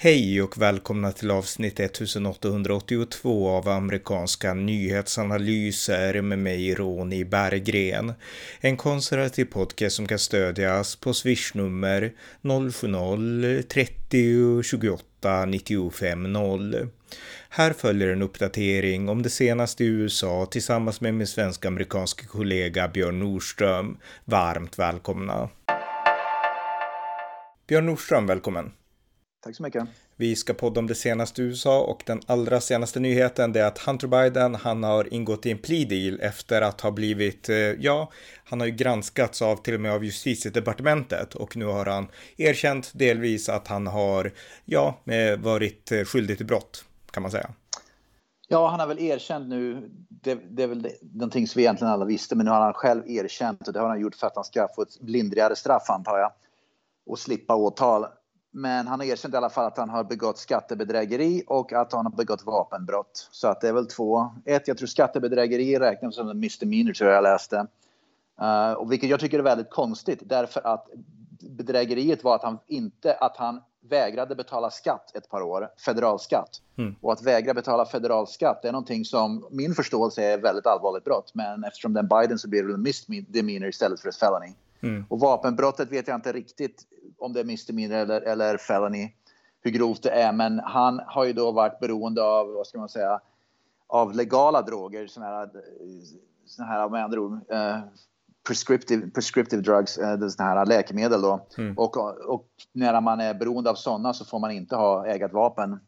Hej och välkomna till avsnitt 1882 av amerikanska nyhetsanalyser med mig Ronny Berggren. En konservativ podcast som kan stödjas på swishnummer 070-30 28 95 0. Här följer en uppdatering om det senaste i USA tillsammans med min svensk-amerikanske kollega Björn Nordström. Varmt välkomna! Björn Nordström, välkommen! Tack så mycket. Vi ska podda om det senaste USA och den allra senaste nyheten är att Hunter Biden, han har ingått i en plea deal efter att ha blivit, eh, ja, han har ju granskats av till och med av justitiedepartementet och nu har han erkänt delvis att han har, ja, eh, varit eh, skyldig till brott kan man säga. Ja, han har väl erkänt nu, det, det är väl det, någonting som vi egentligen alla visste, men nu har han själv erkänt och det har han gjort för att han ska få ett lindrigare straff antar jag och slippa åtal. Men han har erkänt i alla fall att han har begått skattebedrägeri och att han har begått vapenbrott. Så att det är väl två. Ett, jag tror skattebedrägeri räknas som en misdemeanor tror jag jag läste. Uh, och vilket jag tycker är väldigt konstigt därför att bedrägeriet var att han inte, att han vägrade betala skatt ett par år, federalskatt. Mm. Och att vägra betala federalskatt är någonting som min förståelse är väldigt allvarligt brott. Men eftersom den Biden så blir det en misdemeanor istället för ett felony. Mm. Och vapenbrottet vet jag inte riktigt om det är misdemeanor eller, eller felony, hur grovt det är. Men han har ju då varit beroende av, vad ska man säga, av legala droger, sådana här, såna här med andra ord, uh, prescriptive, prescriptive drugs, uh, sådana här läkemedel då. Mm. Och, och, när man är beroende av sådana så får man inte ha ägat vapen.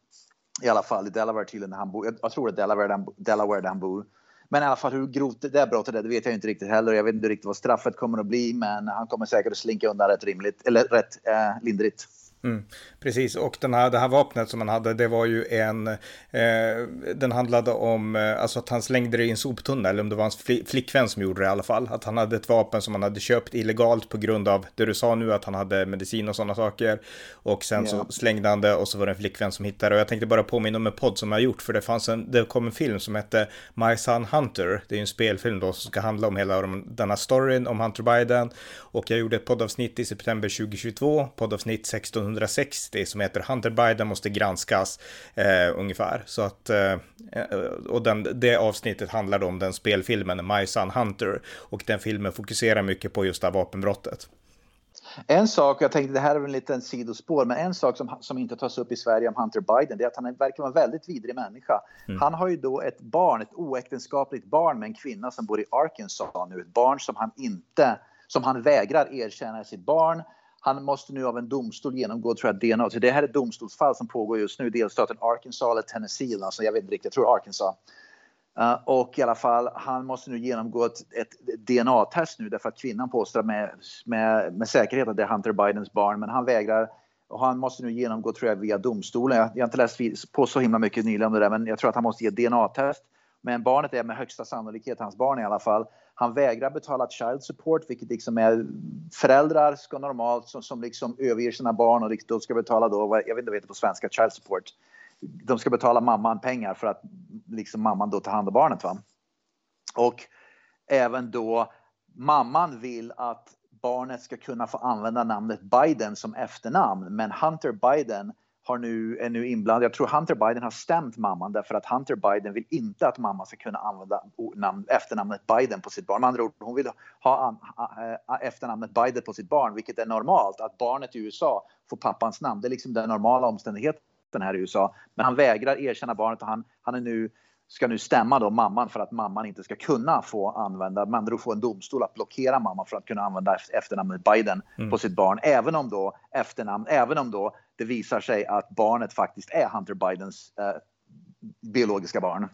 I alla fall i Delaware tydligen, han bor. Jag, jag tror det är Delaware, Delaware där han bor. Men i alla fall hur grovt det där brottet är, det vet jag inte riktigt heller. Jag vet inte riktigt vad straffet kommer att bli, men han kommer säkert att slinka undan rätt rimligt, eller rätt eh, lindrigt. Mm, precis, och den här, det här vapnet som han hade, det var ju en, eh, den handlade om, eh, alltså att han slängde det i en soptunna, eller om det var hans fl flickvän som gjorde det i alla fall. Att han hade ett vapen som han hade köpt illegalt på grund av det du sa nu, att han hade medicin och sådana saker. Och sen yeah. så slängde han det och så var det en flickvän som hittade det. Och jag tänkte bara påminna om en podd som jag har gjort, för det fanns en, det kom en film som hette My Son Hunter. Det är en spelfilm då som ska handla om hela den här storyn om Hunter Biden. Och jag gjorde ett poddavsnitt i september 2022, poddavsnitt 16 1960 som heter Hunter Biden måste granskas eh, ungefär. Så att, eh, och den, det avsnittet handlar om den spelfilmen My Son Hunter och den filmen fokuserar mycket på just det här vapenbrottet. En sak, jag tänkte det här är en liten sidospår, men en sak som, som inte tas upp i Sverige om Hunter Biden, det är att han verkar vara en väldigt vidrig människa. Mm. Han har ju då ett barn, ett oäktenskapligt barn med en kvinna som bor i Arkansas nu, ett barn som han inte, som han vägrar erkänna sitt barn. Han måste nu av en domstol genomgå tror jag, DNA. Så det här är ett domstolsfall som pågår just nu i delstaten Arkansas eller Tennessee. Alltså jag vet inte riktigt, jag tror Arkansas. Uh, och i alla fall, han måste nu genomgå ett, ett DNA-test nu därför att kvinnan påstår med, med, med säkerhet att det är Hunter Bidens barn. Men han vägrar och han måste nu genomgå, tror jag, via domstolen. Jag, jag har inte läst på så himla mycket nyligen om det där, men jag tror att han måste ge DNA-test. Men barnet är med högsta sannolikhet hans barn i alla fall. Han vägrar betala child support, vilket liksom är föräldrar ska normalt som, som liksom överger sina barn och då ska betala då, jag vet inte vad det heter på svenska, child support. De ska betala mamman pengar för att liksom mamman då tar hand om barnet. Va? Och även då mamman vill att barnet ska kunna få använda namnet Biden som efternamn, men Hunter Biden har nu, är nu inblandad. Jag tror Hunter Biden har stämt mamman därför att Hunter Biden vill inte att mamman ska kunna använda namn, efternamnet Biden på sitt barn. Med andra ord, hon vill ha efternamnet Biden på sitt barn, vilket är normalt. Att barnet i USA får pappans namn, det är liksom den normala omständigheten här i USA. Men han vägrar erkänna barnet och han, han är nu ska nu stämma då mamman för att mamman inte ska kunna få använda, med andra få en domstol att blockera mamman för att kunna använda efternamnet Biden mm. på sitt barn. Även om då efternamn, även om då det visar sig att barnet faktiskt är Hunter Bidens eh, biologiska barn.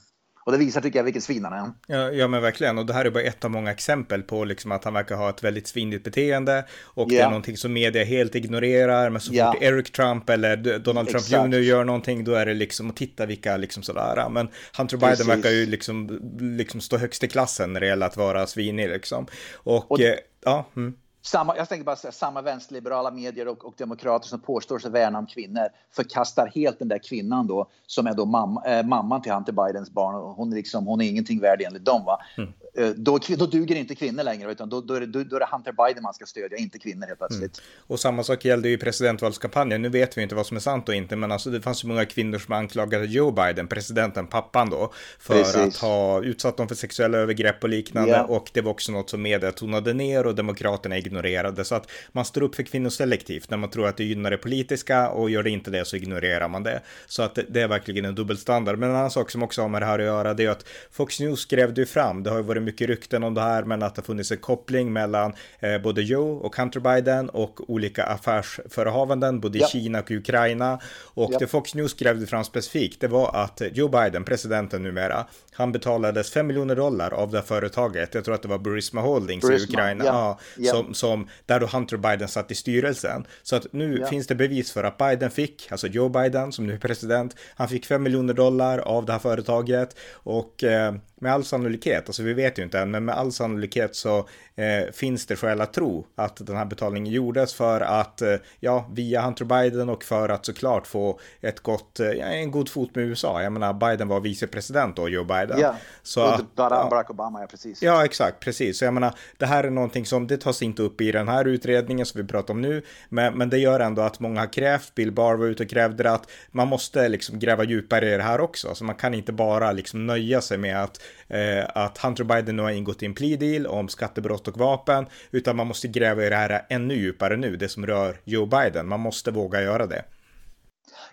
Och det visar tycker jag vilken svin han är. Ja, ja, men verkligen. Och det här är bara ett av många exempel på liksom att han verkar ha ett väldigt svindigt beteende. Och yeah. det är någonting som media helt ignorerar. Men så yeah. fort Eric Trump eller Donald Trump Exakt. Jr gör någonting, då är det liksom att titta vilka liksom sådär. Men Hunter Biden Precis. verkar ju liksom, liksom stå högst i klassen när det gäller att vara svinig liksom. Och, och eh, ja. Mm samma, jag tänker bara säga, samma vänsterliberala medier och, och, demokrater som påstår sig värna om kvinnor förkastar helt den där kvinnan då som är då mam, äh, eh, mamman till Hunter Bidens barn. Och hon, är liksom, hon är ingenting värd enligt dem. Va? Mm. Eh, då, då duger inte kvinnor längre, utan då, då, är det, då, är det Hunter Biden man ska stödja, inte kvinnor helt plötsligt. Mm. Och samma sak gällde ju presidentvalskampanjen. Nu vet vi inte vad som är sant och inte, men alltså det fanns ju många kvinnor som anklagade Joe Biden, presidenten, pappan då, för Precis. att ha utsatt dem för sexuella övergrepp och liknande. Yeah. Och det var också något som media tonade ner och demokraterna ignorerade. Så att man står upp för kvinnor selektivt när man tror att det gynnar det politiska och gör det inte det så ignorerar man det. Så att det, det är verkligen en dubbelstandard. Men en annan sak som också har med det här att göra, det är att Fox News grävde ju fram, det har ju varit mycket rykten om det här, men att det funnits en koppling mellan eh, både Joe och Hunter Biden och olika affärsförehavanden, både i ja. Kina och Ukraina. Och ja. det Fox News grävde fram specifikt, det var att Joe Biden, presidenten numera, han betalades 5 miljoner dollar av det här företaget, jag tror att det var Burisma Holdings Burisma, i Ukraina, ja, Som, som, där då Hunter Biden satt i styrelsen. Så att nu finns det bevis för att Biden fick, alltså Joe Biden som nu är president, han fick 5 miljoner dollar av det här företaget och eh, med all sannolikhet, alltså vi vet ju inte än, men med all sannolikhet så eh, finns det skäl att tro att den här betalningen gjordes för att, eh, ja, via Hunter Biden och för att såklart få ett gott, eh, en god fot med USA. Jag menar, Biden var vicepresident då, Joe Biden. Ja, så att, Barack Obama, ja precis. Ja, exakt, precis. Så jag menar, det här är någonting som, det tas inte upp i den här utredningen som vi pratar om nu, men, men det gör ändå att många har krävt, Bill Barr var ute och krävde att man måste liksom gräva djupare i det här också, så man kan inte bara liksom nöja sig med att Eh, att Hunter Biden nu har ingått i en plea deal om skattebrott och vapen, utan man måste gräva i det här ännu djupare nu, det som rör Joe Biden. Man måste våga göra det.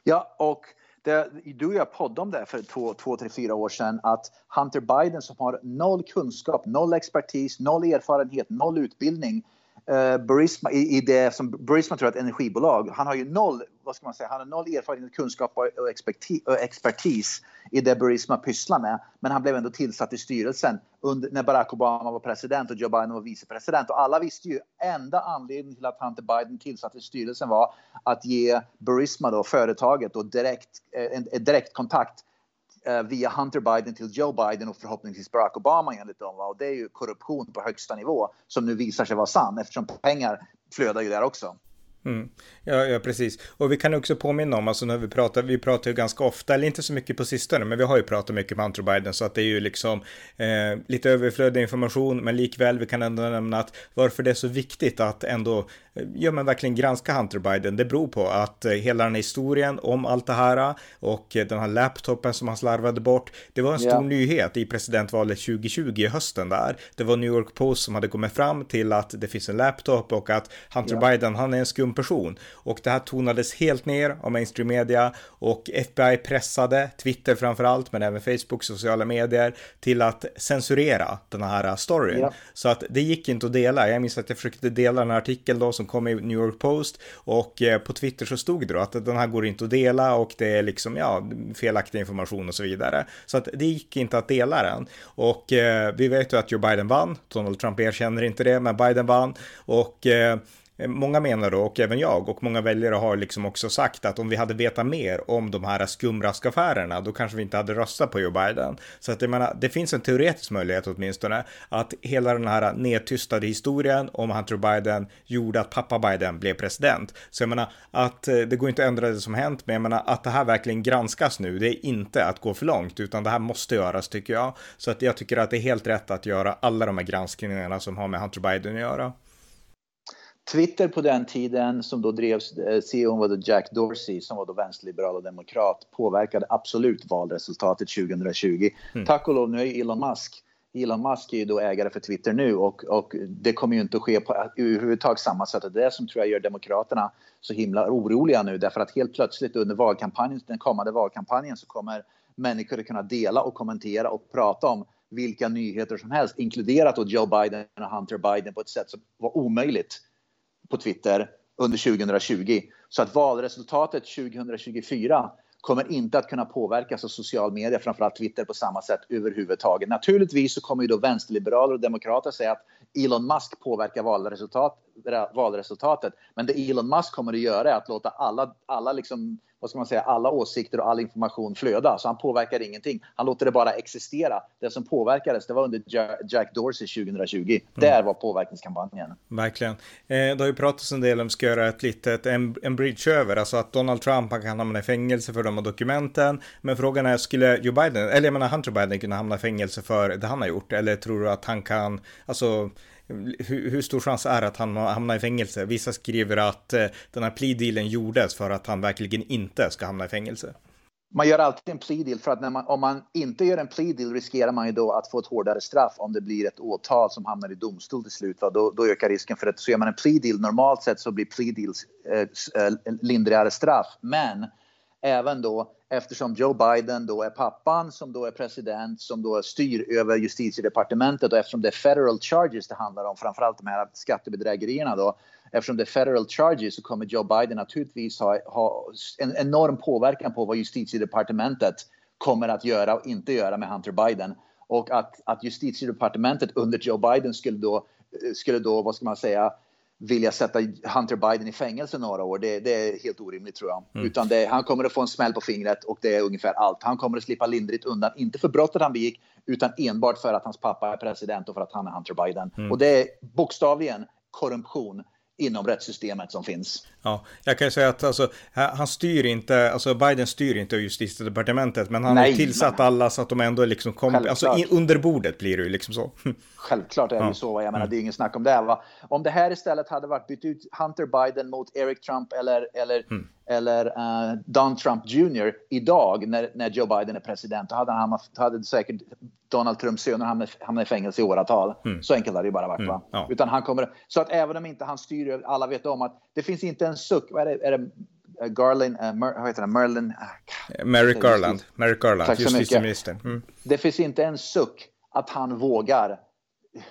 Ja, och det, du och jag poddade om det för två, två, tre, fyra år sedan att Hunter Biden som har noll kunskap, noll expertis, noll erfarenhet, noll utbildning Uh, Burisma, i, i, det som Burisma tror är ett energibolag, han har ju noll, vad ska man säga, han har noll erfarenhet, kunskap och expertis, och expertis i det Burisma pysslar med. Men han blev ändå tillsatt i styrelsen under, när Barack Obama var president och Joe Biden var vicepresident. Och alla visste ju enda anledningen till att Hunter Biden tillsatte styrelsen var att ge Burisma, då, företaget, då direkt, eh, en, en direktkontakt Eh, via Hunter Biden till Joe Biden och förhoppningsvis Barack Obama enligt dem. Och det är ju korruption på högsta nivå som nu visar sig vara sann eftersom pengar flödar ju där också. Mm. Ja, ja, precis. Och vi kan också påminna om, alltså när vi pratar, vi pratar ju ganska ofta, eller inte så mycket på sistone, men vi har ju pratat mycket med Hunter Biden, så att det är ju liksom eh, lite överflödig information, men likväl, vi kan ändå nämna att varför det är så viktigt att ändå ja men verkligen granska Hunter Biden, det beror på att eh, hela den här historien om allt det här och den här laptopen som han slarvade bort, det var en stor yeah. nyhet i presidentvalet 2020 i hösten där. Det var New York Post som hade kommit fram till att det finns en laptop och att Hunter yeah. Biden, han är en skum person. Och det här tonades helt ner av mainstream media och FBI pressade, Twitter framför allt, men även Facebook, sociala medier, till att censurera den här storyn. Yeah. Så att det gick inte att dela. Jag minns att jag försökte dela den här artikeln då som kom i New York Post och eh, på Twitter så stod det då att den här går inte att dela och det är liksom ja, felaktig information och så vidare. Så att det gick inte att dela den och eh, vi vet ju att Joe Biden vann. Donald Trump erkänner inte det, men Biden vann och eh, Eh, många menar då, och även jag, och många väljare har liksom också sagt att om vi hade vetat mer om de här skumraskaffärerna, då kanske vi inte hade röstat på Joe Biden. Så att jag menar, det finns en teoretisk möjlighet åtminstone att hela den här nedtystade historien om Hunter Biden gjorde att pappa Biden blev president. Så jag menar, att eh, det går inte att ändra det som hänt, men jag menar att det här verkligen granskas nu, det är inte att gå för långt, utan det här måste göras tycker jag. Så att jag tycker att det är helt rätt att göra alla de här granskningarna som har med Hunter Biden att göra. Twitter på den tiden som då drevs, eh, CEO var då Jack Dorsey som var då vänsterliberal och demokrat påverkade absolut valresultatet 2020. Mm. Tack och lov nu är Elon Musk Elon Musk är ju då ägare för Twitter nu och, och det kommer ju inte att ske på överhuvudtaget samma sätt. Det är det som tror jag gör Demokraterna så himla oroliga nu därför att helt plötsligt under valkampanjen, den kommande valkampanjen så kommer människor att kunna dela och kommentera och prata om vilka nyheter som helst, inkluderat då Joe Biden och Hunter Biden på ett sätt som var omöjligt på Twitter under 2020. Så att valresultatet 2024 kommer inte att kunna påverkas av social media, framförallt Twitter, på samma sätt överhuvudtaget. Naturligtvis så kommer ju då vänsterliberaler och demokrater säga att Elon Musk påverkar valresultat, valresultatet. Men det Elon Musk kommer att göra är att låta alla, alla liksom vad ska man säga, alla åsikter och all information flöda. Så han påverkar ingenting. Han låter det bara existera. Det som påverkades det var under Jack Dorsey 2020. Mm. Där var påverkningskampanjen. Verkligen. Eh, det har ju pratats en del om ska göra ett litet, en, en bridge över, alltså att Donald Trump han kan hamna i fängelse för de här dokumenten. Men frågan är, skulle Joe Biden, eller jag menar Hunter Biden kunna hamna i fängelse för det han har gjort? Eller tror du att han kan, alltså hur, hur, stor chans är att han hamnar i fängelse? Vissa skriver att eh, den här plea-dealen gjordes för att han verkligen inte ska hamna i fängelse. Man gör alltid en plea deal för att när man, om man inte gör en plea deal riskerar man ju då att få ett hårdare straff om det blir ett åtal som hamnar i domstol till slut. Va? Då, då ökar risken för att Så gör man en plea deal normalt sett så blir plea deals eh, eh lindrigare straff. Men även då eftersom Joe Biden då är pappan som då är president som då styr över justitiedepartementet och eftersom det är federal charges det handlar om, framförallt de här skattebedrägerierna då. Eftersom det är federal charges så kommer Joe Biden naturligtvis ha, ha en enorm påverkan på vad justitiedepartementet kommer att göra och inte göra med Hunter Biden. Och att, att justitiedepartementet under Joe Biden skulle då, skulle då, vad ska man säga, vilja sätta Hunter Biden i fängelse några år. Det, det är helt orimligt tror jag. Mm. Utan det, han kommer att få en smäll på fingret och det är ungefär allt. Han kommer att slippa lindrigt undan, inte för brottet han begick, utan enbart för att hans pappa är president och för att han är Hunter Biden. Mm. Och det är bokstavligen korruption inom rättssystemet som finns. Ja, jag kan ju säga att alltså, han styr inte, alltså Biden styr inte justitiedepartementet, men han Nej, har tillsatt men... alla så att de ändå liksom kommer, alltså in, under bordet blir det ju liksom så. Självklart är det ja. så, jag menar mm. det är ingen snack om det. Va? Om det här istället hade varit bytt ut Hunter Biden mot Eric Trump eller, eller mm eller uh, Donald Trump Jr. idag när, när Joe Biden är president, då hade, han, hade säkert Donald Trumps söner hamnat, hamnat i fängelse i åratal. Mm. Så enkelt har det bara varit. Mm. Ja. Utan han kommer, så att även om inte han styr, alla vet om att det finns inte en suck. Vad är det, är det uh, Garland, uh, Mer, heter det, Merlin? Uh, Merrick Garland, Merrick Garland, justitieministern. Mm. Det finns inte en suck att han vågar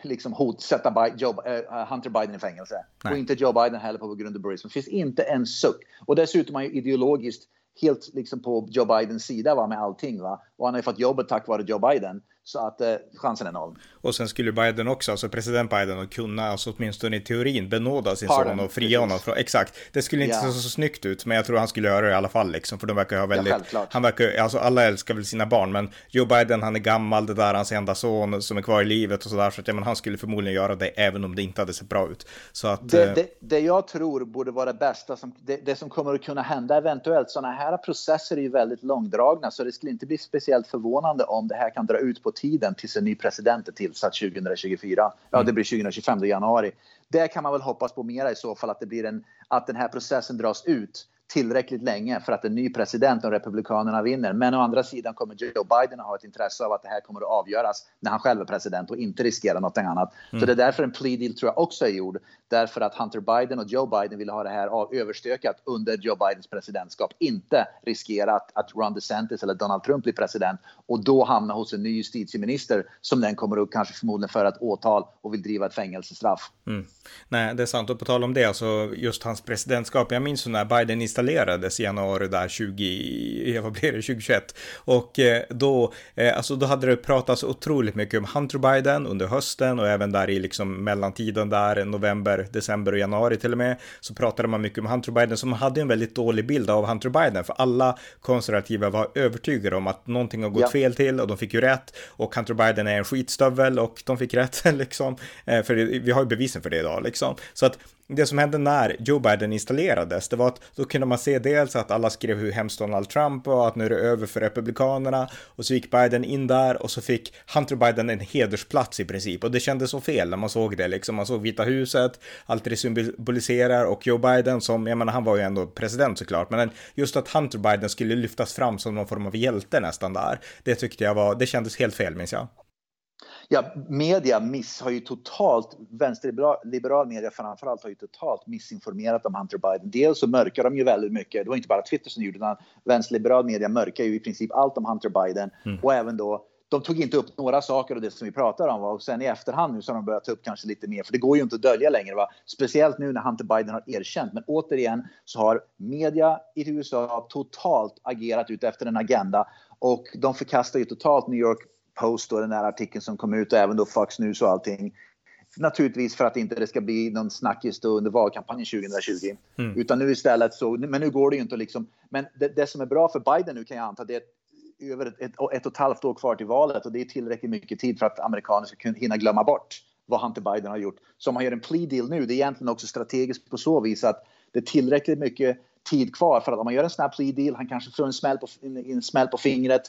liksom hot, sätta Joe, uh, Hunter Biden i fängelse. Nej. Och inte Joe Biden heller på grund av Burism. Det finns inte en suck. Och dessutom är han ju ideologiskt helt liksom på Joe Bidens sida va, med allting. Va? Och han har ju fått jobbet tack vare Joe Biden. Så att eh, chansen är noll. Och sen skulle Biden också, alltså president Biden, kunna, alltså åtminstone i teorin, benåda sin son och fria honom. Från, exakt. Det skulle inte ja. se så snyggt ut, men jag tror han skulle göra det i alla fall, liksom, för de verkar ha väldigt... Ja, han verkar, alltså alla älskar väl sina barn, men Joe Biden, han är gammal, det där är hans enda son som är kvar i livet och sådär, så att ja, men han skulle förmodligen göra det även om det inte hade sett bra ut. Så att... Det, eh... det, det jag tror borde vara det bästa, som, det, det som kommer att kunna hända eventuellt, sådana här processer är ju väldigt långdragna, så det skulle inte bli speciellt förvånande om det här kan dra ut på tiden tills en ny president är tillsatt 2024. Ja, det mm. blir 2025 januari. Där kan man väl hoppas på mera i så fall att det blir en, att den här processen dras ut tillräckligt länge för att en ny president och Republikanerna vinner. Men å andra sidan kommer Joe Biden att ha ett intresse av att det här kommer att avgöras när han själv är president och inte riskera något annat. Mm. Så det är därför en plea deal tror jag också är gjord. Därför att Hunter Biden och Joe Biden ville ha det här överstökat under Joe Bidens presidentskap. Inte riskera att, att Ron DeSantis eller Donald Trump blir president och då hamna hos en ny justitieminister som den kommer att kanske förmodligen föra ett åtal och vill driva ett fängelsestraff. Mm. Nej, det är sant. Och på tal om det, alltså just hans presidentskap. Jag minns när Biden installerades i januari där 20, vad blir det, 2021. Och eh, då, eh, alltså då hade det pratats otroligt mycket om Hunter Biden under hösten och även där i liksom mellantiden där, november, december och januari till och med, så pratade man mycket om Hunter Biden som hade en väldigt dålig bild av Hunter Biden, för alla konservativa var övertygade om att någonting har gått ja. fel till och de fick ju rätt och Hunter Biden är en skitstövel och de fick rätt liksom. Eh, för vi har ju bevisen för det idag liksom. Så att det som hände när Joe Biden installerades, det var att då kunde man se dels att alla skrev hur hemskt Donald Trump var, att nu är det över för Republikanerna och så gick Biden in där och så fick Hunter Biden en hedersplats i princip och det kändes så fel när man såg det liksom. Man såg Vita huset, allt det symboliserar och Joe Biden som, jag menar han var ju ändå president såklart, men just att Hunter Biden skulle lyftas fram som någon form av hjälte nästan där, det tyckte jag var, det kändes helt fel minns jag. Ja, media miss har ju totalt, vänsterliberal media framförallt har ju totalt missinformerat om Hunter Biden. Dels så mörkar de ju väldigt mycket, det var inte bara Twitter som gjorde det, utan vänsterliberal media mörkar ju i princip allt om Hunter Biden mm. och även då de tog inte upp några saker av det som vi pratar om. Va? Och sen i efterhand nu så har de börjat ta upp kanske lite mer, för det går ju inte att dölja längre. Va? Speciellt nu när Hunter Biden har erkänt. Men återigen så har media i USA totalt agerat ut efter en agenda och de förkastar ju totalt New York Post och den där artikeln som kom ut och även då Fox News och allting. Naturligtvis för att inte det ska bli någon snackis under valkampanjen 2020. Mm. Utan nu istället så, men nu går det ju inte liksom. Men det, det, som är bra för Biden nu kan jag anta, det är över ett, ett, ett och ett halvt år kvar till valet och det är tillräckligt mycket tid för att amerikaner ska kunna hinna glömma bort vad Hunter Biden har gjort. Så om han gör en plea deal nu, det är egentligen också strategiskt på så vis att det är tillräckligt mycket tid kvar för att om man gör en snabb plea deal, han kanske får en smäll på, en, en smäll på fingret,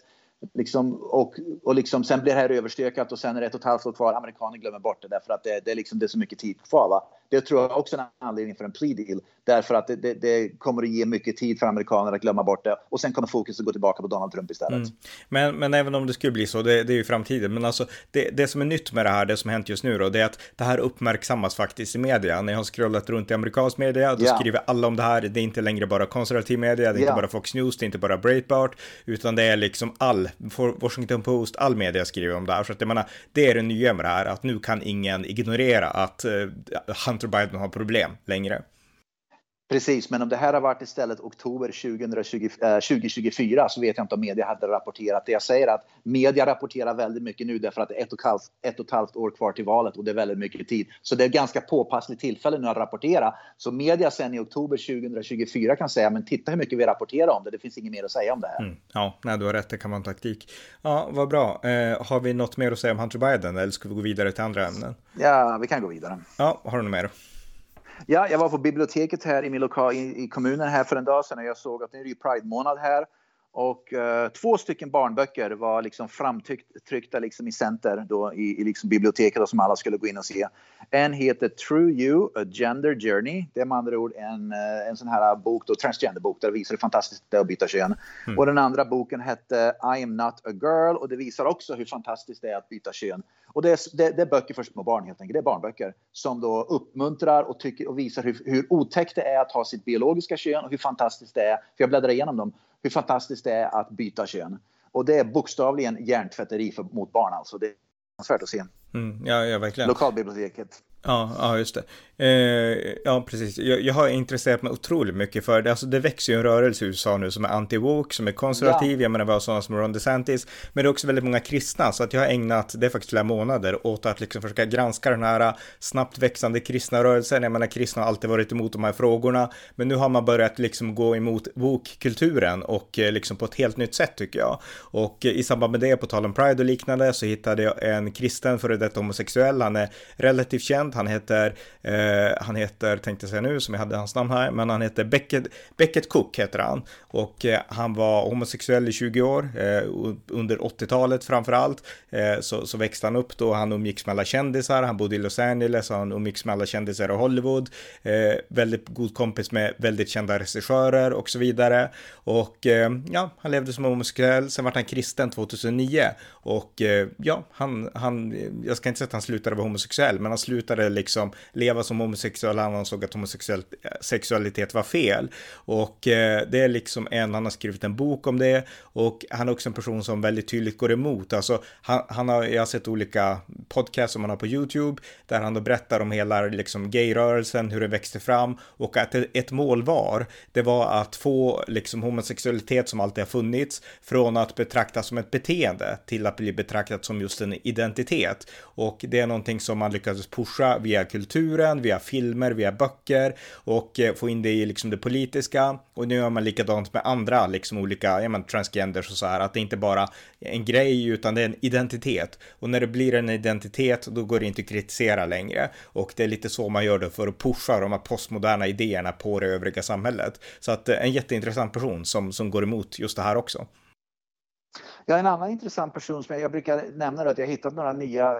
Liksom, och, och liksom, sen blir det här överstökat och sen är det ett och ett halvt år kvar. Amerikaner glömmer bort det därför att det, det, är, liksom, det är så mycket tid kvar. Va? Det tror jag också är en anledning för en plea deal. Därför att det, det, det, kommer att ge mycket tid för amerikaner att glömma bort det. Och sen kommer fokus att gå tillbaka på Donald Trump istället. Mm. Men, men även om det skulle bli så, det, det är ju framtiden. Men alltså det, som är nytt med det här, det som hänt just nu då, det är att det här uppmärksammas faktiskt i media. När jag har scrollat runt i amerikansk media, då yeah. skriver alla om det här. Det är inte längre bara konservativ media, det är yeah. inte bara Fox News, det är inte bara Breitbart, utan det är liksom all, Washington Post, all media skriver om det här. Så att jag menar, det är det nya med det här, att nu kan ingen ignorera att uh, Hunter Biden har problem längre. Precis, men om det här har varit istället oktober 2020, eh, 2024 så vet jag inte om media hade rapporterat det. Jag säger att media rapporterar väldigt mycket nu därför att det är ett och, halvt, ett och ett halvt år kvar till valet och det är väldigt mycket tid. Så det är ett ganska påpassligt tillfälle nu att rapportera. Så media sen i oktober 2024 kan säga, men titta hur mycket vi rapporterar om det. Det finns inget mer att säga om det här. Mm, ja, nej, du har rätt, det kan vara en taktik. Ja, vad bra. Eh, har vi något mer att säga om Hunter Biden eller ska vi gå vidare till andra ämnen? Ja, vi kan gå vidare. Ja, har du något mer? Ja, jag var på biblioteket här i min lokal i, i kommunen här för en dag sedan och jag såg att nu är det Pride-månad här och uh, två stycken barnböcker var liksom framtryckta liksom i center då i, i liksom biblioteket då, som alla skulle gå in och se. En heter True You, A Gender Journey. Det är med andra ord en, uh, en sån här bok, då, transgenderbok, där det visar hur fantastiskt det är att byta kön. Mm. Och den andra boken hette I am not a girl och det visar också hur fantastiskt det är att byta kön. Och det är, det, det är böcker för små barn helt enkelt. Det är barnböcker som då uppmuntrar och, tycker, och visar hur, hur otäckt det är att ha sitt biologiska kön och hur fantastiskt det är, för jag bläddrar igenom dem, hur fantastiskt det är att byta kön. Och det är bokstavligen hjärntvätteri för, mot barn alltså. Det är svårt att se. Mm, ja, ja, verkligen. Lokalbiblioteket. Ja, ja, just det. Eh, ja, precis. Jag, jag, har intresserat mig otroligt mycket för det. Alltså, det växer ju en rörelse i USA nu som är anti-woke, som är konservativ. Ja. Jag menar, vi har sådana som Ron DeSantis. Men det är också väldigt många kristna, så att jag har ägnat, det är faktiskt flera månader, åt att liksom försöka granska den här snabbt växande kristna rörelsen. Jag menar, kristna har alltid varit emot de här frågorna. Men nu har man börjat liksom gå emot woke-kulturen och eh, liksom på ett helt nytt sätt tycker jag. Och eh, i samband med det, på tal om Pride och liknande, så hittade jag en kristen före detta homosexuell. Han är relativt känd. Han heter, eh, han heter, tänkte säga nu, som jag hade hans namn här, men han heter Beckett, Beckett Cook heter han. Och eh, han var homosexuell i 20 år, eh, under 80-talet framför allt. Eh, så, så växte han upp då, han umgicks med alla kändisar, han bodde i Los Angeles, han umgicks med alla kändisar i Hollywood. Eh, väldigt god kompis med väldigt kända regissörer och så vidare. Och eh, ja, han levde som homosexuell, sen vart han kristen 2009. Och eh, ja, han, han, jag ska inte säga att han slutade vara homosexuell, men han slutade liksom leva som homosexuell, han ansåg att homosexualitet eh, var fel. Och eh, det är liksom en, han har skrivit en bok om det och han är också en person som väldigt tydligt går emot. Alltså, han, han har, jag har sett olika podcasts som han har på YouTube där han då berättar om hela liksom gayrörelsen, hur den växte fram och att ett mål var, det var att få liksom homosexualitet som alltid har funnits från att betraktas som ett beteende till att bli betraktat som just en identitet. Och det är någonting som man lyckades pusha via kulturen, via filmer, via böcker och eh, få in det i liksom det politiska. Och nu gör man likadant med andra, liksom olika, ja men transgenders och så här, att det inte bara är en grej utan det är en identitet. Och när det blir en identitet, då går det inte att kritisera längre. Och det är lite så man gör det för att pusha de här postmoderna idéerna på det övriga samhället. Så att eh, en jätteintressant person som, som går emot just det här också. Ja, en annan intressant person som jag, jag brukar nämna att jag hittat några nya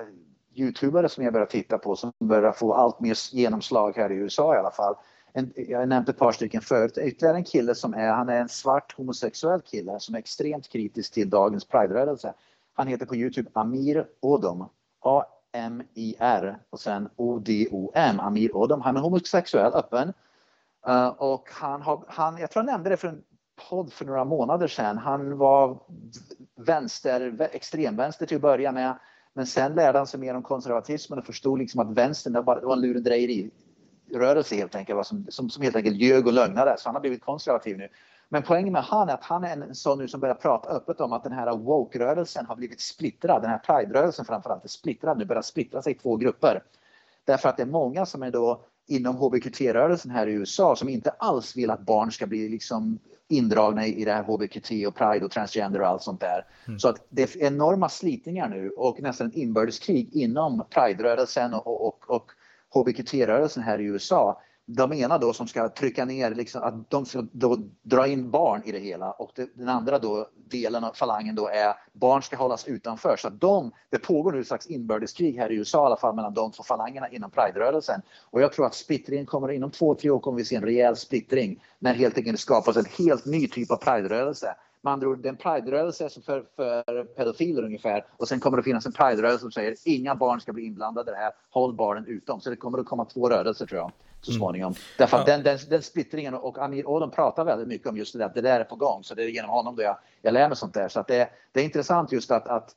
Youtubare som jag börjar titta på som börjar få allt mer genomslag här i USA i alla fall. En, jag har nämnt ett par stycken förut. Ytterligare en kille som är, han är en svart homosexuell kille som är extremt kritisk till dagens Pride-rörelse. Han heter på Youtube Amir Odom. A-M-I-R och sen O-D-O-M. Amir Odom. Han är homosexuell, öppen. Uh, och han har, han, jag tror jag nämnde det för en podd för några månader sedan. Han var vänster, extremvänster till att börja med. Men sen lärde han sig mer om konservatismen och förstod liksom att vänstern det var, det var en lurendrejeri-rörelse helt enkelt, som, som, som helt enkelt ljög och lögnade. Så han har blivit konservativ nu. Men poängen med han är att han är en sån nu som börjar prata öppet om att den här woke-rörelsen har blivit splittrad. Den här pride-rörelsen framförallt är splittrad nu, börjar splittra sig i två grupper. Därför att det är många som är då inom hbqt-rörelsen här i USA som inte alls vill att barn ska bli liksom indragna i det här hbqt och pride och transgender och allt sånt där. Mm. Så att det är enorma slitningar nu och nästan ett inbördeskrig inom pride-rörelsen och, och, och hbqt-rörelsen här i USA de ena då som ska trycka ner, liksom, att de ska då dra in barn i det hela och det, den andra då, delen av falangen då är barn ska hållas utanför. Så att de, det pågår nu ett slags inbördeskrig här i USA i alla fall mellan de två falangerna inom Pride-rörelsen. Och jag tror att splittringen kommer, inom två, tre år kommer vi se en rejäl splittring när helt enkelt skapas en helt ny typ av Pride-rörelse. Med andra ord, det är en Pride-rörelse för, för pedofiler ungefär och sen kommer det finnas en Pride-rörelse som säger inga barn ska bli inblandade i det här, håll barnen utom. Så det kommer att komma två rörelser tror jag så mm. småningom. Mm. Därför att ja. den, den, den, splittringen och Amir Odom pratar väldigt mycket om just det där, det där är på gång. Så det är genom honom då jag, jag lär mig sånt där. Så att det, det är intressant just att, att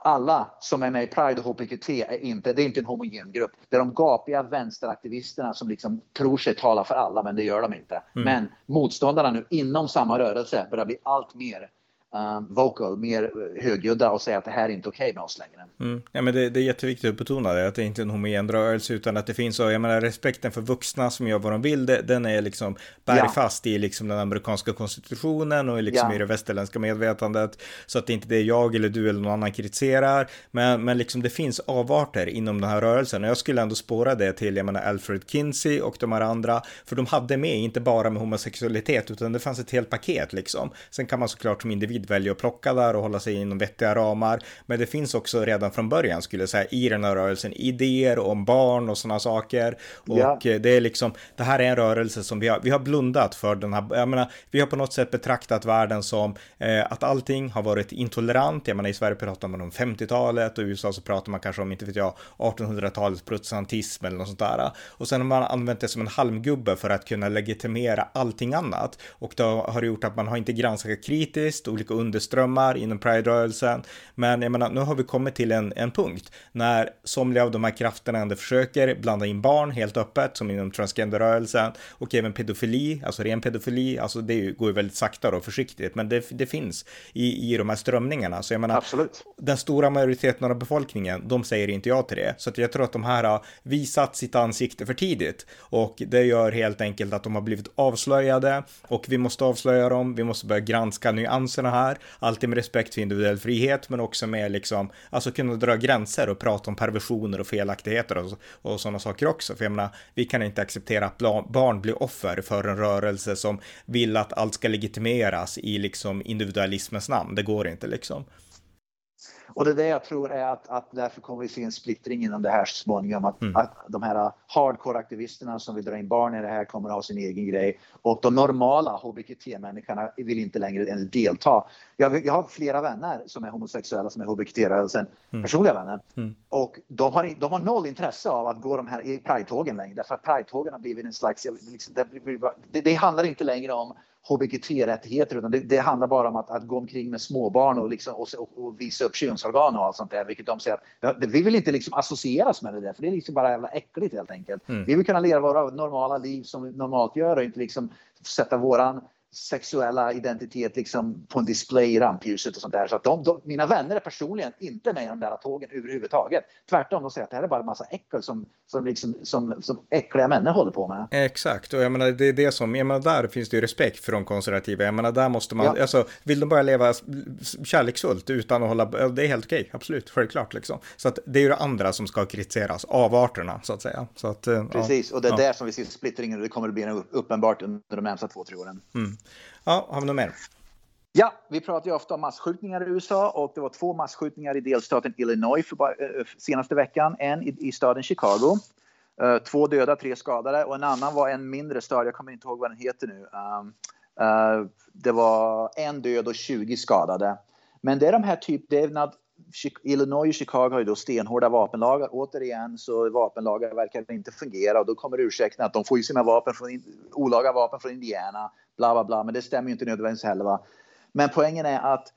alla som är med i Pride och HPQT är inte, det är inte en homogen grupp. Det är de gapiga vänsteraktivisterna som liksom tror sig tala för alla, men det gör de inte. Mm. Men motståndarna nu inom samma rörelse börjar bli allt mer um, vocal, mer högljudda och säga att det här är inte okej okay med oss längre. Mm. Ja, men det, det, är jätteviktigt att betona det, att det inte är en homogen rörelse utan att det finns, och jag menar respekten för vuxna som gör vad de vill, det, den är liksom bergfast ja. i liksom den amerikanska konstitutionen och liksom ja. i det västerländska medvetandet. Så att det inte är jag eller du eller någon annan kritiserar, men, men liksom det finns avarter inom den här rörelsen och jag skulle ändå spåra det till, jag menar Alfred Kinsey och de här andra, för de hade med inte bara med homosexualitet utan det fanns ett helt paket liksom. Sen kan man såklart som individ individ välja att plocka där och hålla sig inom vettiga ramar. Men det finns också redan från början skulle jag säga i den här rörelsen idéer om barn och sådana saker. Och ja. det är liksom, det här är en rörelse som vi har, vi har blundat för den här, jag menar, vi har på något sätt betraktat världen som eh, att allting har varit intolerant. Jag menar i Sverige pratar man om 50-talet och i USA så pratar man kanske om, inte vet jag, 1800-talets protestantism eller något sånt där. Och sen har man använt det som en halmgubbe för att kunna legitimera allting annat. Och då har det gjort att man har inte granskat kritiskt olika underströmmar inom Pride-rörelsen. Men jag menar, nu har vi kommit till en, en punkt när somliga av de här krafterna ändå försöker blanda in barn helt öppet, som inom transgenderrörelsen och även pedofili, alltså ren pedofili, alltså det går ju väldigt sakta och försiktigt, men det, det finns i, i de här strömningarna. Så jag menar, Absolut. den stora majoriteten av befolkningen, de säger inte ja till det. Så att jag tror att de här har visat sitt ansikte för tidigt och det gör helt enkelt att de har blivit avslöjade och vi måste avslöja dem. Vi måste börja granska nyanserna här här, alltid med respekt för individuell frihet, men också med liksom, alltså kunna dra gränser och prata om perversioner och felaktigheter och, och sådana saker också. För jag menar, vi kan inte acceptera att barn blir offer för en rörelse som vill att allt ska legitimeras i liksom individualismens namn. Det går inte liksom. Och det är det jag tror är att, att därför kommer vi se en splittring inom det här så småningom. Att, mm. att de här hardcore-aktivisterna som vill dra in barn i det här kommer att ha sin egen grej. Och de normala hbqt-människorna vill inte längre ens delta. Jag, jag har flera vänner som är homosexuella som är hbqt-rörelsen, mm. personliga vänner. Mm. Och de har, de har noll intresse av att gå de här i Pride-tågen längre. Därför att Pride-tågen har blivit en slags... Liksom, det, det handlar inte längre om hbqt-rättigheter utan det, det, handlar bara om att, att gå omkring med småbarn och, liksom, och, och, och visa upp könsorgan och allt sånt där. Vilket de säger att vi vill inte liksom associeras med det där för det är liksom bara jävla äckligt helt enkelt. Mm. Vi vill kunna leva våra normala liv som vi normalt gör och inte liksom sätta våran sexuella identitet liksom på en display i rampljuset och sånt där. Så att de, de, mina vänner är personligen inte med i de där tågen överhuvudtaget. Tvärtom, de säger att det här är bara en massa äckel som, som, liksom, som, som äckliga människor håller på med. Exakt, och jag menar det är det som, jag menar där finns det ju respekt för de konservativa. Jag menar där måste man, ja. alltså vill de bara leva kärleksfullt utan att hålla, det är helt okej, absolut, självklart liksom. Så att det är ju det andra som ska kritiseras, avarterna så att säga. Så att, Precis, ja. och det är ja. där som vi ser splittringen och det kommer att bli uppenbart under de närmsta två, tre åren. Mm. Ja, har vi något mer? Ja, vi pratar ju ofta om masskjutningar i USA och det var två masskjutningar i delstaten Illinois för bara, eh, eh, senaste veckan. En i, i staden Chicago. Uh, två döda, tre skadade och en annan var en mindre stad. Jag kommer inte ihåg vad den heter nu. Um, uh, det var en död och 20 skadade. Men det är de här typ, det är när Illinois och Chicago har ju då stenhårda vapenlagar. Återigen så vapenlagar verkar inte fungera och då kommer ursäkten att de får ju sina vapen från, olaga vapen från Indiana bla bla bla, men det stämmer ju inte nödvändigtvis heller. Va? Men poängen är att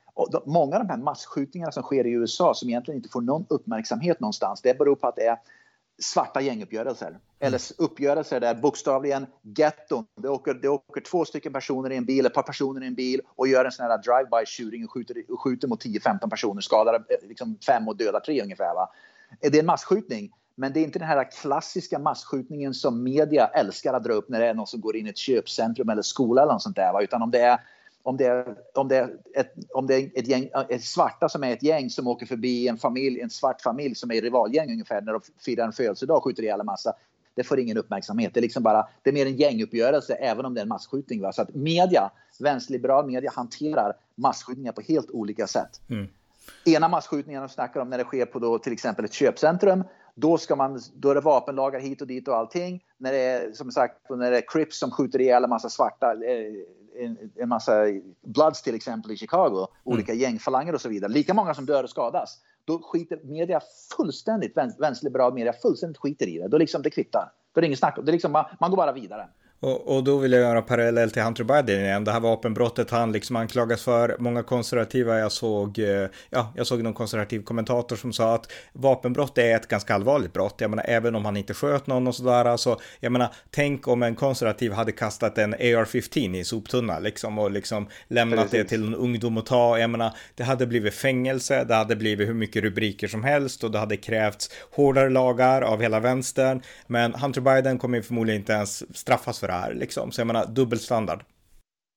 många av de här massskjutningarna som sker i USA som egentligen inte får någon uppmärksamhet någonstans, det beror på att det är svarta gänguppgörelser. Mm. Eller uppgörelser där bokstavligen getton, det åker, det åker två stycken personer i en bil, ett par personer i en bil och gör en sån här drive-by shooting och skjuter, och skjuter mot 10-15 personer, skadar liksom fem och dödar tre ungefär. Va? Det är en massskjutning. Men det är inte den här klassiska massskjutningen som media älskar att dra upp när det är någon som går in i ett köpcentrum eller skola eller något sånt där. Utan om det är om det är, om det är, ett, om det är ett gäng ett svarta som är ett gäng som åker förbi en familj, en svart familj som är rivalgäng ungefär när de firar en födelsedag och skjuter ihjäl en massa. Det får ingen uppmärksamhet. Det är liksom bara, det är mer en gänguppgörelse även om det är en massskjutning. Va? Så att media, vänsterliberal media hanterar massskjutningar på helt olika sätt. Mm. Ena massskjutningen de snackar om när det sker på då till exempel ett köpcentrum. Då, ska man, då är det vapenlagar hit och dit och allting. När det är som sagt när det är Crips som skjuter ihjäl en massa svarta eh, en, en massa Bloods till exempel i Chicago, mm. olika gängfalanger och så vidare. Lika många som dör och skadas. Då skiter media fullständigt, vänsterliberal media fullständigt skiter i det. Då liksom det kvittar. Då är det inget snack. Det liksom, man, man går bara vidare. Och, och, då vill jag göra parallell till Hunter Biden igen. Det här vapenbrottet han liksom anklagas för. Många konservativa, jag såg, eh, ja, jag såg någon konservativ kommentator som sa att vapenbrott är ett ganska allvarligt brott. Jag menar, även om han inte sköt någon och sådär. Alltså, jag menar, tänk om en konservativ hade kastat en AR-15 i soptunna liksom och liksom lämnat Precis. det till en ungdom att ta. Jag menar, det hade blivit fängelse, det hade blivit hur mycket rubriker som helst och det hade krävts hårdare lagar av hela vänstern. Men Hunter Biden kommer förmodligen inte ens straffas för det här liksom. Så jag menar dubbelstandard.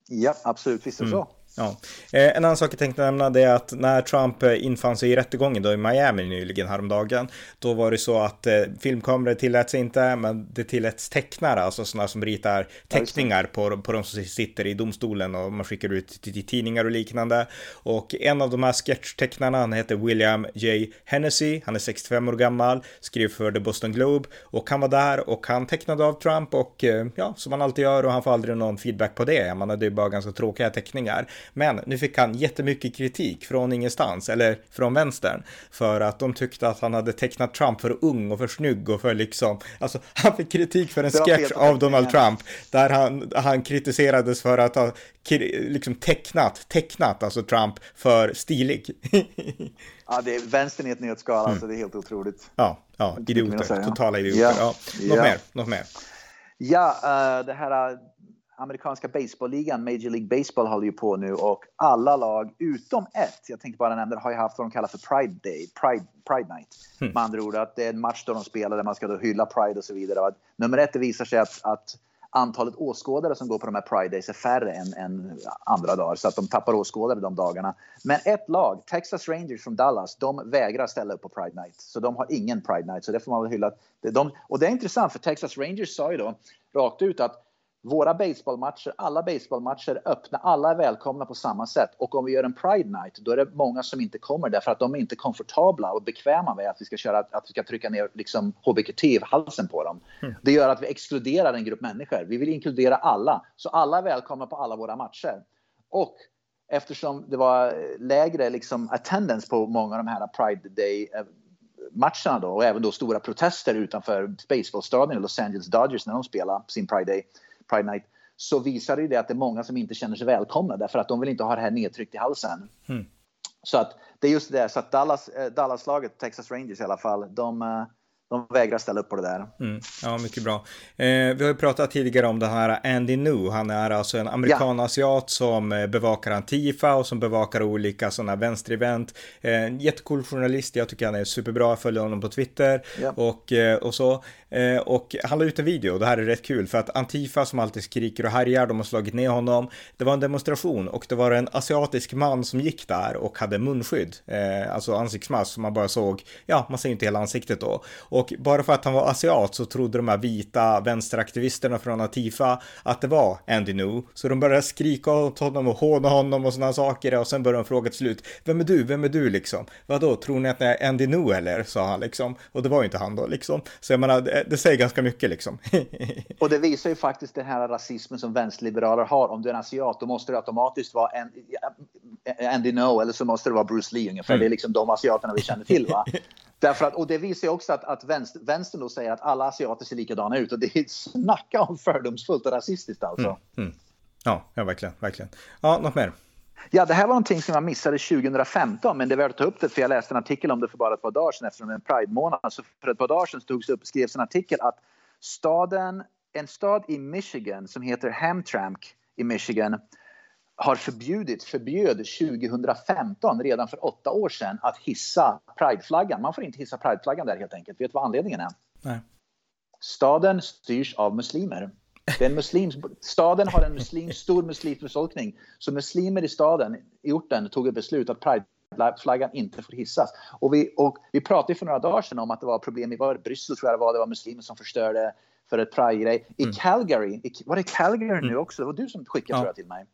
Ja, absolut, visst är det mm. så. Ja. Eh, en annan sak jag tänkte nämna det är att när Trump eh, infann sig i rättegången då i Miami nyligen häromdagen, då var det så att eh, filmkameror tilläts inte, men det tilläts tecknare, alltså sådana som ritar teckningar på, på de som sitter i domstolen och man skickar ut till, tidningar och liknande. Och en av de här sketchtecknarna, han heter William J. Hennessy, han är 65 år gammal, skriver för The Boston Globe och han var där och han tecknade av Trump och ja, som man alltid gör och han får aldrig någon feedback på det. Jag menar, det är bara ganska tråkiga teckningar. Men nu fick han jättemycket kritik från ingenstans, eller från vänstern, för att de tyckte att han hade tecknat Trump för ung och för snygg och för liksom, alltså han fick kritik för en sketch av Donald Trump där han, han kritiserades för att ha liksom tecknat, tecknat alltså Trump för stilig. ja, det är vänstern i ett nötskal, alltså, mm. alltså det är helt otroligt. Ja, ja idioter, totala idioter. Ja. Ja. Något ja. mer, något mer. Ja, uh, det här amerikanska baseballligan, Major League Baseball, håller ju på nu och alla lag utom ett, jag tänkte bara nämna det, har ju haft vad de kallar för Pride Day, Pride, Pride Night. Mm. Med andra ord att det är en match då de spelar där man ska då hylla Pride och så vidare. Och nummer ett, det visar sig att, att antalet åskådare som går på de här Pride Days är färre än, än, andra dagar, så att de tappar åskådare de dagarna. Men ett lag, Texas Rangers från Dallas, de vägrar ställa upp på Pride Night. Så de har ingen Pride Night, så det får man väl hylla. De, och det är intressant, för Texas Rangers sa ju då rakt ut att våra baseballmatcher, alla baseballmatcher är öppna, alla är välkomna på samma sätt. Och om vi gör en Pride Night, då är det många som inte kommer därför att de är inte komfortabla och bekväma med att vi ska, köra, att vi ska trycka ner liksom HBQT i halsen på dem. Mm. Det gör att vi exkluderar en grupp människor. Vi vill inkludera alla, så alla är välkomna på alla våra matcher. Och eftersom det var lägre liksom, attendance på många av de här Pride Day eh, matcherna då och även då stora protester utanför baseballstadion Los Angeles Dodgers när de spelar sin Pride Day Pride Night så visar det, det att det är många som inte känner sig välkomna därför att de vill inte ha det här nedtryckt i halsen. Mm. Så att det är just det, så att Dallas, eh, Dallas-laget, Texas Rangers i alla fall, de, eh, de vägrar ställa upp på det där. Mm, ja, mycket bra. Eh, vi har ju pratat tidigare om den här Andy Nu. Han är alltså en amerikan-asiat som eh, bevakar Antifa och som bevakar olika sådana vänsterevent. Eh, jättecool journalist. Jag tycker han är superbra. Jag följer honom på Twitter ja. och, eh, och så. Eh, och han la ut en video. Det här är rätt kul för att Antifa som alltid skriker och härjar, de har slagit ner honom. Det var en demonstration och det var en asiatisk man som gick där och hade munskydd, eh, alltså ansiktsmask som man bara såg. Ja, man ser inte hela ansiktet då. Och bara för att han var asiat så trodde de här vita vänsteraktivisterna från Antifa att det var Andy Nu. Så de började skrika åt honom och håna honom och sådana saker och sen började de fråga till slut. Vem är du? Vem är du liksom? Vadå, tror ni att det är Andy Nu eller? Sa han liksom. Och det var ju inte han då liksom. Så jag menar, det, det säger ganska mycket liksom. och det visar ju faktiskt den här rasismen som vänsterliberaler har. Om du är en asiat, då måste det automatiskt vara Andy No eller så måste det vara Bruce Lee ungefär. Mm. Det är liksom de asiaterna vi känner till va. Därför att, och det visar ju också att, att vänster, vänstern då säger att alla asiater ser likadana ut och det är snacka om fördomsfullt och rasistiskt alltså. Mm, mm. Ja, ja, verkligen, verkligen. Ja, något mer? Ja, det här var någonting som jag missade 2015, men det är värt att ta upp det för jag läste en artikel om det för bara ett par dagar sedan eftersom det är en Pride-månad. Så för ett par dagar sedan togs upp, skrevs en artikel att staden, en stad i Michigan som heter Hamtramck i Michigan har förbjudit, förbjöd 2015, redan för åtta år sedan, att hissa prideflaggan. Man får inte hissa prideflaggan där helt enkelt. Vet du vad anledningen är? Nej. Staden styrs av muslimer. Det är en muslims, staden har en muslim, stor muslimsk befolkning. Så muslimer i staden, i orten, tog ett beslut att prideflaggan inte får hissas. Och vi, och vi pratade för några dagar sedan om att det var problem i var Bryssel, tror jag det var, det var muslimer som förstörde för ett Pride-grej. I mm. Calgary, i, var det Calgary mm. nu också? Det var du som skickade ja. tror jag till mig.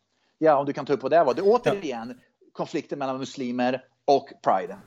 Ja, om du kan ta upp vad det var. Det är återigen konflikten mellan muslimer och Pride.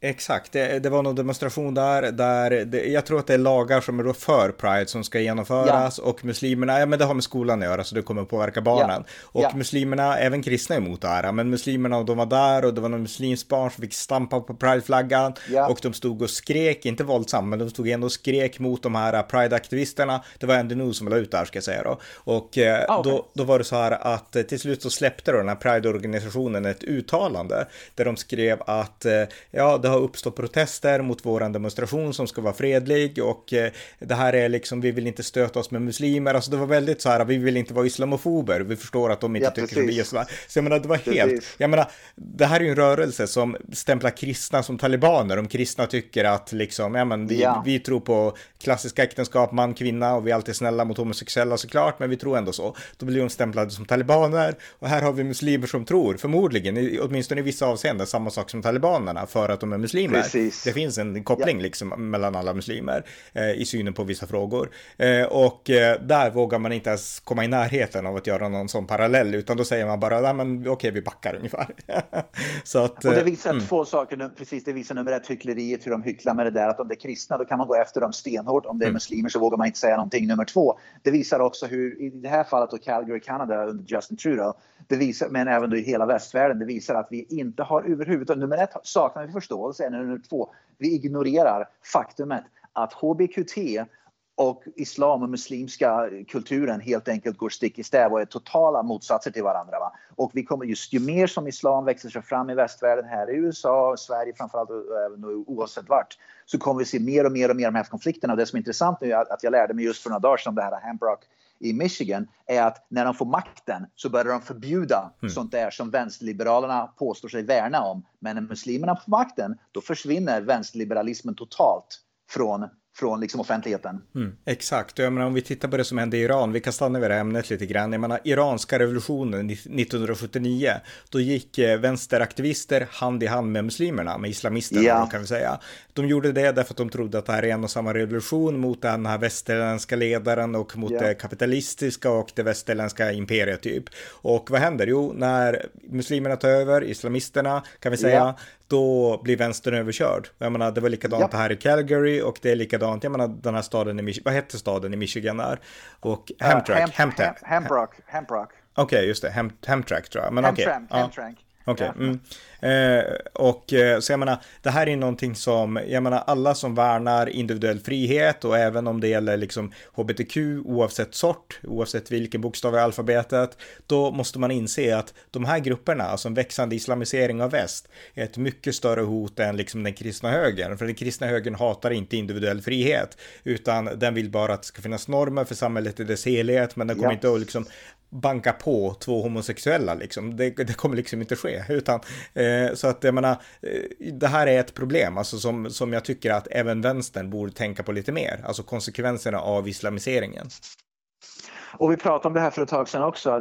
Exakt, det, det, var någon demonstration där, där det, jag tror att det är lagar som är då för Pride som ska genomföras ja. och muslimerna, ja men det har med skolan att göra så det kommer påverka barnen. Ja. Och ja. muslimerna, även kristna är emot det här, men muslimerna de var där och det var någon muslimsk barn som fick stampa på Pride-flaggan och de stod och skrek, inte våldsamt, men de stod ändå och skrek mot de här Pride-aktivisterna. Det var NDNO som la ut där ska jag säga då. Och eh, ah, okay. då, då var det så här att eh, till slut så släppte då den här Pride-organisationen ett uttalande där de skrev att eh, ja, det har uppstått protester mot våran demonstration som ska vara fredlig och eh, det här är liksom, vi vill inte stöta oss med muslimer. Alltså det var väldigt så här, vi vill inte vara islamofober. Vi förstår att de inte ja, tycker som vi är så. Så jag menar, det var helt, precis. jag menar, det här är ju en rörelse som stämplar kristna som talibaner. Om kristna tycker att liksom, ja men vi, ja. vi tror på klassiska äktenskap, man, kvinna och vi är alltid snälla mot homosexuella såklart, men vi tror ändå så. Då blir de stämplade som talibaner och här har vi muslimer som tror, förmodligen, åtminstone i vissa avseenden, samma sak som talibanerna för att de är muslimer. Precis. Det finns en koppling ja. liksom mellan alla muslimer eh, i synen på vissa frågor. Eh, och eh, där vågar man inte ens komma i närheten av att göra någon sån parallell, utan då säger man bara, men okej, okay, vi backar ungefär. så att, och det visar mm. två saker, precis, det visar nummer ett hyckleriet, hur de hycklar med det där, att om det är kristna, då kan man gå efter dem stenhårt. Om det är mm. muslimer så vågar man inte säga någonting. Nummer två, det visar också hur, i det här fallet då Calgary, Canada under Justin Trudeau, det visar, men även då i hela västvärlden, det visar att vi inte har överhuvudtaget, nummer ett saknar vi förståelse, nummer två, vi ignorerar faktumet att HBQT och islam och muslimska kulturen helt enkelt går stick i stäv och är totala motsatser till varandra. Va? Och vi kommer just ju mer som islam växer sig fram i västvärlden här i USA, Sverige framförallt och även oavsett vart så kommer vi se mer och mer och mer av de här konflikterna. Och det som är intressant nu är att jag lärde mig just för några dagar sedan det här Hambrock i Michigan är att när de får makten så börjar de förbjuda mm. sånt där som vänsterliberalerna påstår sig värna om. Men när muslimerna får makten, då försvinner vänsterliberalismen totalt från från liksom offentligheten. Mm, exakt, jag menar om vi tittar på det som hände i Iran, vi kan stanna vid det ämnet lite grann. Jag menar iranska revolutionen 1979, då gick eh, vänsteraktivister hand i hand med muslimerna, med islamisterna ja. kan vi säga. De gjorde det därför att de trodde att det här är en och samma revolution mot den här västerländska ledaren och mot ja. det kapitalistiska och det västerländska imperiet typ. Och vad händer? Jo, när muslimerna tar över, islamisterna kan vi säga, då blir vänstern överkörd. Jag menar, det var likadant ja. här i Calgary och det är likadant, jag menar den här staden i Michigan, vad hette staden i Michigan där? Och Hamtramck, uh, Ham, Ham. Okej, okay, just det, Ham, Hamtramck tror jag. Men okej. Okay. Hamtramck. Okej. Okay. Mm. Eh, och eh, så jag menar, det här är någonting som, jag menar alla som värnar individuell frihet och även om det gäller liksom hbtq oavsett sort, oavsett vilken bokstav i alfabetet, då måste man inse att de här grupperna, alltså en växande islamisering av väst, är ett mycket större hot än liksom den kristna högern. För den kristna högern hatar inte individuell frihet, utan den vill bara att det ska finnas normer för samhället i dess helhet, men den kommer ja. inte att liksom banka på två homosexuella liksom. Det, det kommer liksom inte ske, utan eh, så att jag menar, eh, det här är ett problem, alltså som, som jag tycker att även vänstern borde tänka på lite mer, alltså konsekvenserna av islamiseringen. Och vi pratade om det här för ett tag sedan också.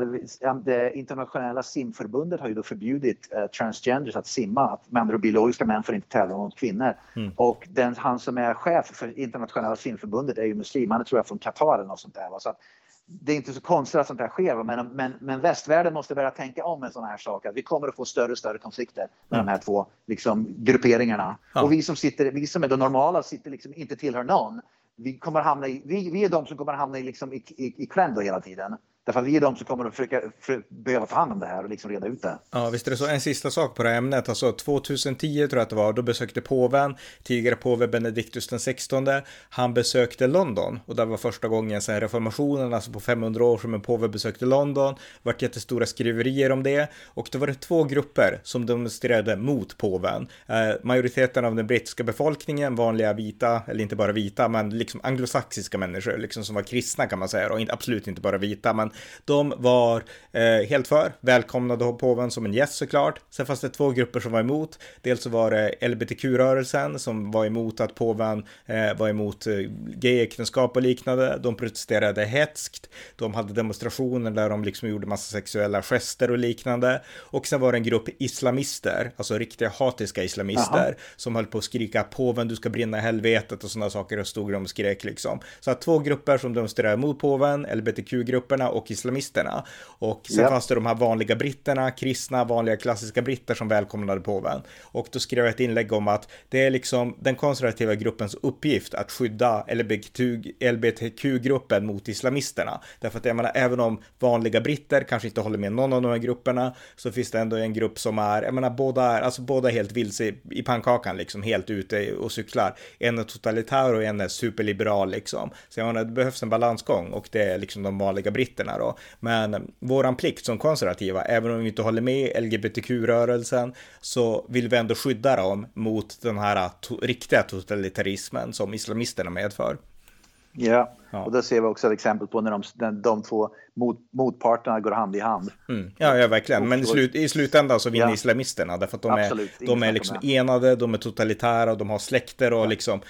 Det, internationella simförbundet har ju då förbjudit eh, transgenders att simma. Att med andra biologiska män får inte tävla mot kvinnor. Mm. Och den, han som är chef för internationella simförbundet är ju muslim. Han är tror jag från Qatar eller något sånt där. Så att det är inte så konstigt att sånt här sker, men, men, men västvärlden måste börja tänka om en sån här sak. Att vi kommer att få större och större konflikter med mm. de här två liksom, grupperingarna. Ja. Och vi som, sitter, vi som är de normala, sitter liksom, inte tillhör någon. Vi, kommer hamna i, vi, vi är de som kommer hamna i, liksom, i, i, i kläm hela tiden. Därför att vi är de som kommer att försöka för, behöva ta hand om det här och liksom reda ut det. Ja, visst är det så. En sista sak på det här ämnet. Alltså 2010 tror jag att det var, då besökte påven, tidigare påve Benediktus den 16. Han besökte London och det var första gången sedan reformationen, alltså på 500 år som en påve besökte London. Det vart jättestora skriverier om det och då var det två grupper som demonstrerade mot påven. Eh, majoriteten av den brittiska befolkningen, vanliga vita, eller inte bara vita, men liksom anglosaxiska människor, liksom som var kristna kan man säga, och absolut inte bara vita, men de var eh, helt för, välkomnade påven som en gäst såklart. Sen fanns det två grupper som var emot. Dels så var det LBTQ-rörelsen som var emot att påven eh, var emot eh, gayäktenskap och liknande. De protesterade hetskt. De hade demonstrationer där de liksom gjorde massa sexuella gester och liknande. Och sen var det en grupp islamister, alltså riktiga hatiska islamister, Aha. som höll på att skrika påven, du ska brinna i helvetet och sådana saker och stod de och skrek liksom. Så att två grupper som demonstrerade mot påven, LBTQ-grupperna och islamisterna. Och sen yep. fanns det de här vanliga britterna, kristna, vanliga klassiska britter som välkomnade påven. Och då skrev jag ett inlägg om att det är liksom den konservativa gruppens uppgift att skydda LBTQ-gruppen mot islamisterna. Därför att jag menar, även om vanliga britter kanske inte håller med någon av de här grupperna, så finns det ändå en grupp som är, jag menar, båda är, alltså båda är helt vilse i pannkakan, liksom helt ute och cyklar. En är totalitär och en är superliberal liksom. Så jag menar, det behövs en balansgång och det är liksom de vanliga britterna då. Men våran plikt som konservativa, även om vi inte håller med LGBTQ-rörelsen, så vill vi ändå skydda dem mot den här to riktiga totalitarismen som islamisterna medför. Ja, ja. och då ser vi också ett exempel på när de, när de två mot, motparterna går hand i hand. Mm. Ja, ja, verkligen. Men i, slut, i slutändan så vinner ja. islamisterna därför att de Absolut, är, de är liksom enade, de är totalitära, de har släkter och ja. liksom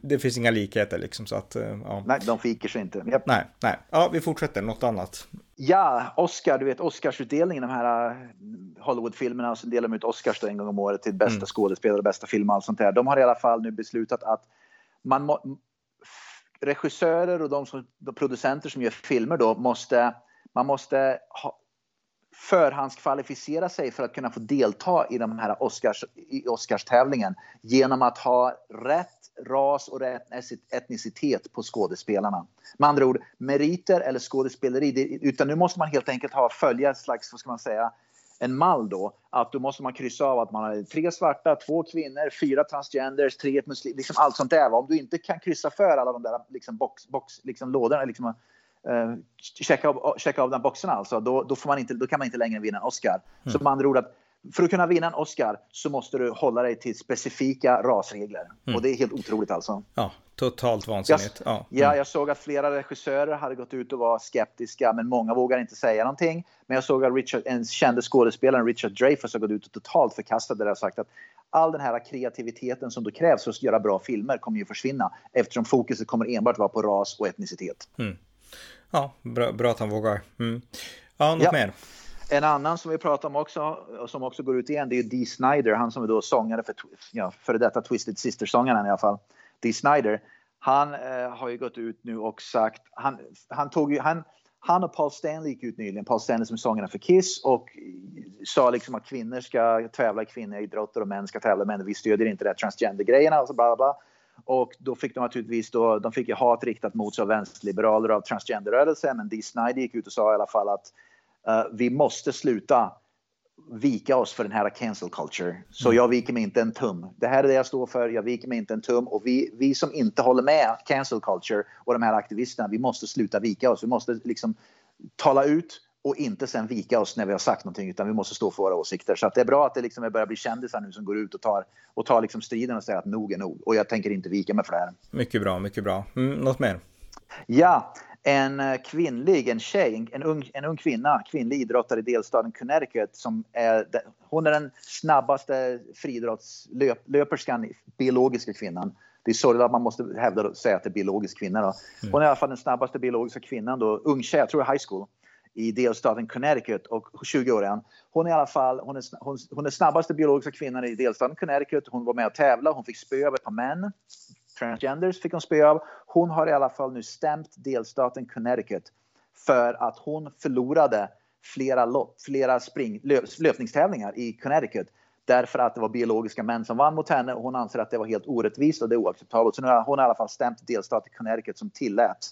det finns inga likheter liksom så att eh, ja. Nej, de fiker sig inte. Yep. Nej, nej. Ja, vi fortsätter. Något annat. Ja, Oscar, du vet Oscarsutdelningen, de här eh, Hollywoodfilmerna, så delar de ut Oscars en gång om året till bästa mm. skådespelare, bästa film och allt sånt där. De har i alla fall nu beslutat att man må, regissörer och de, som, de producenter som gör filmer då måste, man måste ha, förhandskvalificera sig för att kunna få delta i de här Oscars, i Oscarstävlingen genom att ha rätt ras och rätt etnicitet på skådespelarna. Med andra ord, meriter eller skådespeleri, utan nu måste man helt enkelt ha följa ett slags, vad ska man säga, en mall då, att då måste man kryssa av att man har tre svarta, två kvinnor, fyra transgenders, tre muslimer, liksom allt sånt där. Om du inte kan kryssa för alla de där liksom box, box, liksom lådorna, liksom, uh, checka, av, checka av de boxarna alltså, då, då, får man inte, då kan man inte längre vinna en Oscar. Mm. Så med andra ord att för att kunna vinna en Oscar så måste du hålla dig till specifika rasregler. Mm. Och det är helt otroligt alltså. Ja, totalt vansinnigt. Jag, ja. ja, mm. jag såg att flera regissörer hade gått ut och var skeptiska, men många vågar inte säga någonting. Men jag såg att Richard, en kände skådespelaren, Richard Dreyfuss, har gått ut och totalt förkastat det där och sagt att all den här kreativiteten som då krävs för att göra bra filmer kommer ju försvinna eftersom fokuset kommer enbart vara på ras och etnicitet. Mm. Ja, bra, bra att han vågar. Mm. Ja, något ja. mer? En annan som vi pratar om också, som också går ut igen, det är Dee Snider, han som är då sångare för, ja, före detta Twisted Sister-sångaren i alla fall. Dee Snider, han eh, har ju gått ut nu och sagt, han, han tog ju, han, han och Paul Stanley gick ut nyligen, Paul Stanley som är sångare för Kiss och sa liksom att kvinnor ska tävla i kvinnoidrotter och män ska tävla i män. Vi stödjer inte det transgender-grejerna och så alltså bla bla. Och då fick de naturligtvis då, de fick ju hat riktat mot sig av vänsterliberaler av transgenderrörelsen men Dee Snider gick ut och sa i alla fall att vi måste sluta vika oss för den här cancel culture. Så mm. jag viker mig inte en tum. Det här är det jag står för, jag viker mig inte en tum. Och vi, vi som inte håller med cancel culture och de här aktivisterna, vi måste sluta vika oss. Vi måste liksom tala ut och inte sen vika oss när vi har sagt någonting utan vi måste stå för våra åsikter. Så det är bra att det liksom börjar bli kändisar nu som går ut och tar, och tar liksom striden och säger att nog är nog. Och jag tänker inte vika mig för det här. Mycket bra, mycket bra. Mm, något mer? Ja, en eh, kvinnlig, en tjej, en ung, en ung kvinna, kvinnlig idrottare i delstaten Connecticut som är, hon är den snabbaste friidrottslöperskan, biologiska kvinnan. Det är sorgligt att man måste hävda och säga att det är biologisk kvinna. Då. Mm. Hon är i alla fall den snabbaste biologiska kvinnan, då, ung tjej, jag tror high school, i delstaten Connecticut och 20 år igen. Hon är i alla fall hon är, hon, hon är snabbaste biologiska kvinnan i delstaten Connecticut. Hon var med och tävlade, hon fick spö av ett par män transgenders fick hon spö av. Hon har i alla fall nu stämt delstaten Connecticut för att hon förlorade flera, lopp, flera spring, löp, löpningstävlingar i Connecticut därför att det var biologiska män som vann mot henne och hon anser att det var helt orättvist och det är oacceptabelt. Så nu har hon i alla fall stämt delstaten Connecticut som tillät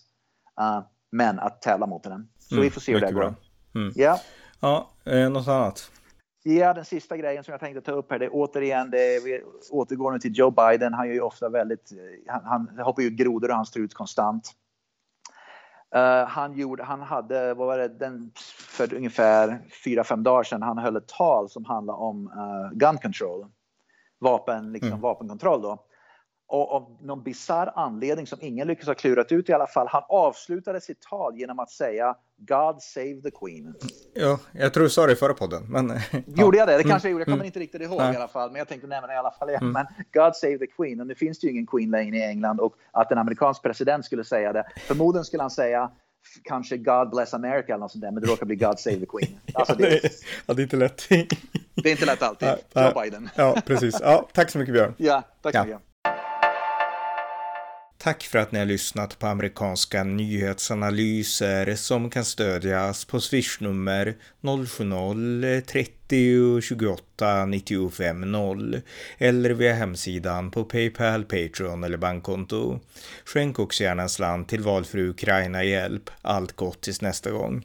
uh, män att tävla mot henne. Så mm, vi får se hur det går. Mm. Ja, ja eh, något annat? Ja, den sista grejen som jag tänkte ta upp här, det är återigen, det, vi återgår nu till Joe Biden. Han gör ju ofta väldigt, han, han hoppar ut grodor och han står ut konstant. Uh, han, gjorde, han hade, vad var det, den, för ungefär fyra fem dagar sedan, han höll ett tal som handlade om uh, gun control. Vapen, liksom mm. vapenkontroll då. Och av någon bizarr anledning som ingen lyckas ha klurat ut i alla fall, han avslutade sitt tal genom att säga God save the Queen. Ja, jag tror du sa det i förra podden. Men, Gjorde jag det? Det kanske jag gjorde. Jag kommer mm. inte riktigt ihåg mm. i alla fall. Men jag tänkte nämna det i alla fall igen. Mm. Men God save the Queen. Och nu finns det ju ingen Queen längre i England. Och att en amerikansk president skulle säga det. Förmodligen skulle han säga kanske God bless America eller något sånt där. Men det råkar bli God save the Queen. Alltså, det, är, ja, det är inte lätt. det är inte lätt alltid. Joe Biden. ja, precis. Ja, tack så mycket Björn. Ja, tack så mycket. Tack för att ni har lyssnat på amerikanska nyhetsanalyser som kan stödjas på swishnummer 070-30 28 95 0 eller via hemsidan på Paypal, Patreon eller bankkonto. Skänk också gärna en slant till valfri Ukraina-hjälp. Allt gott tills nästa gång.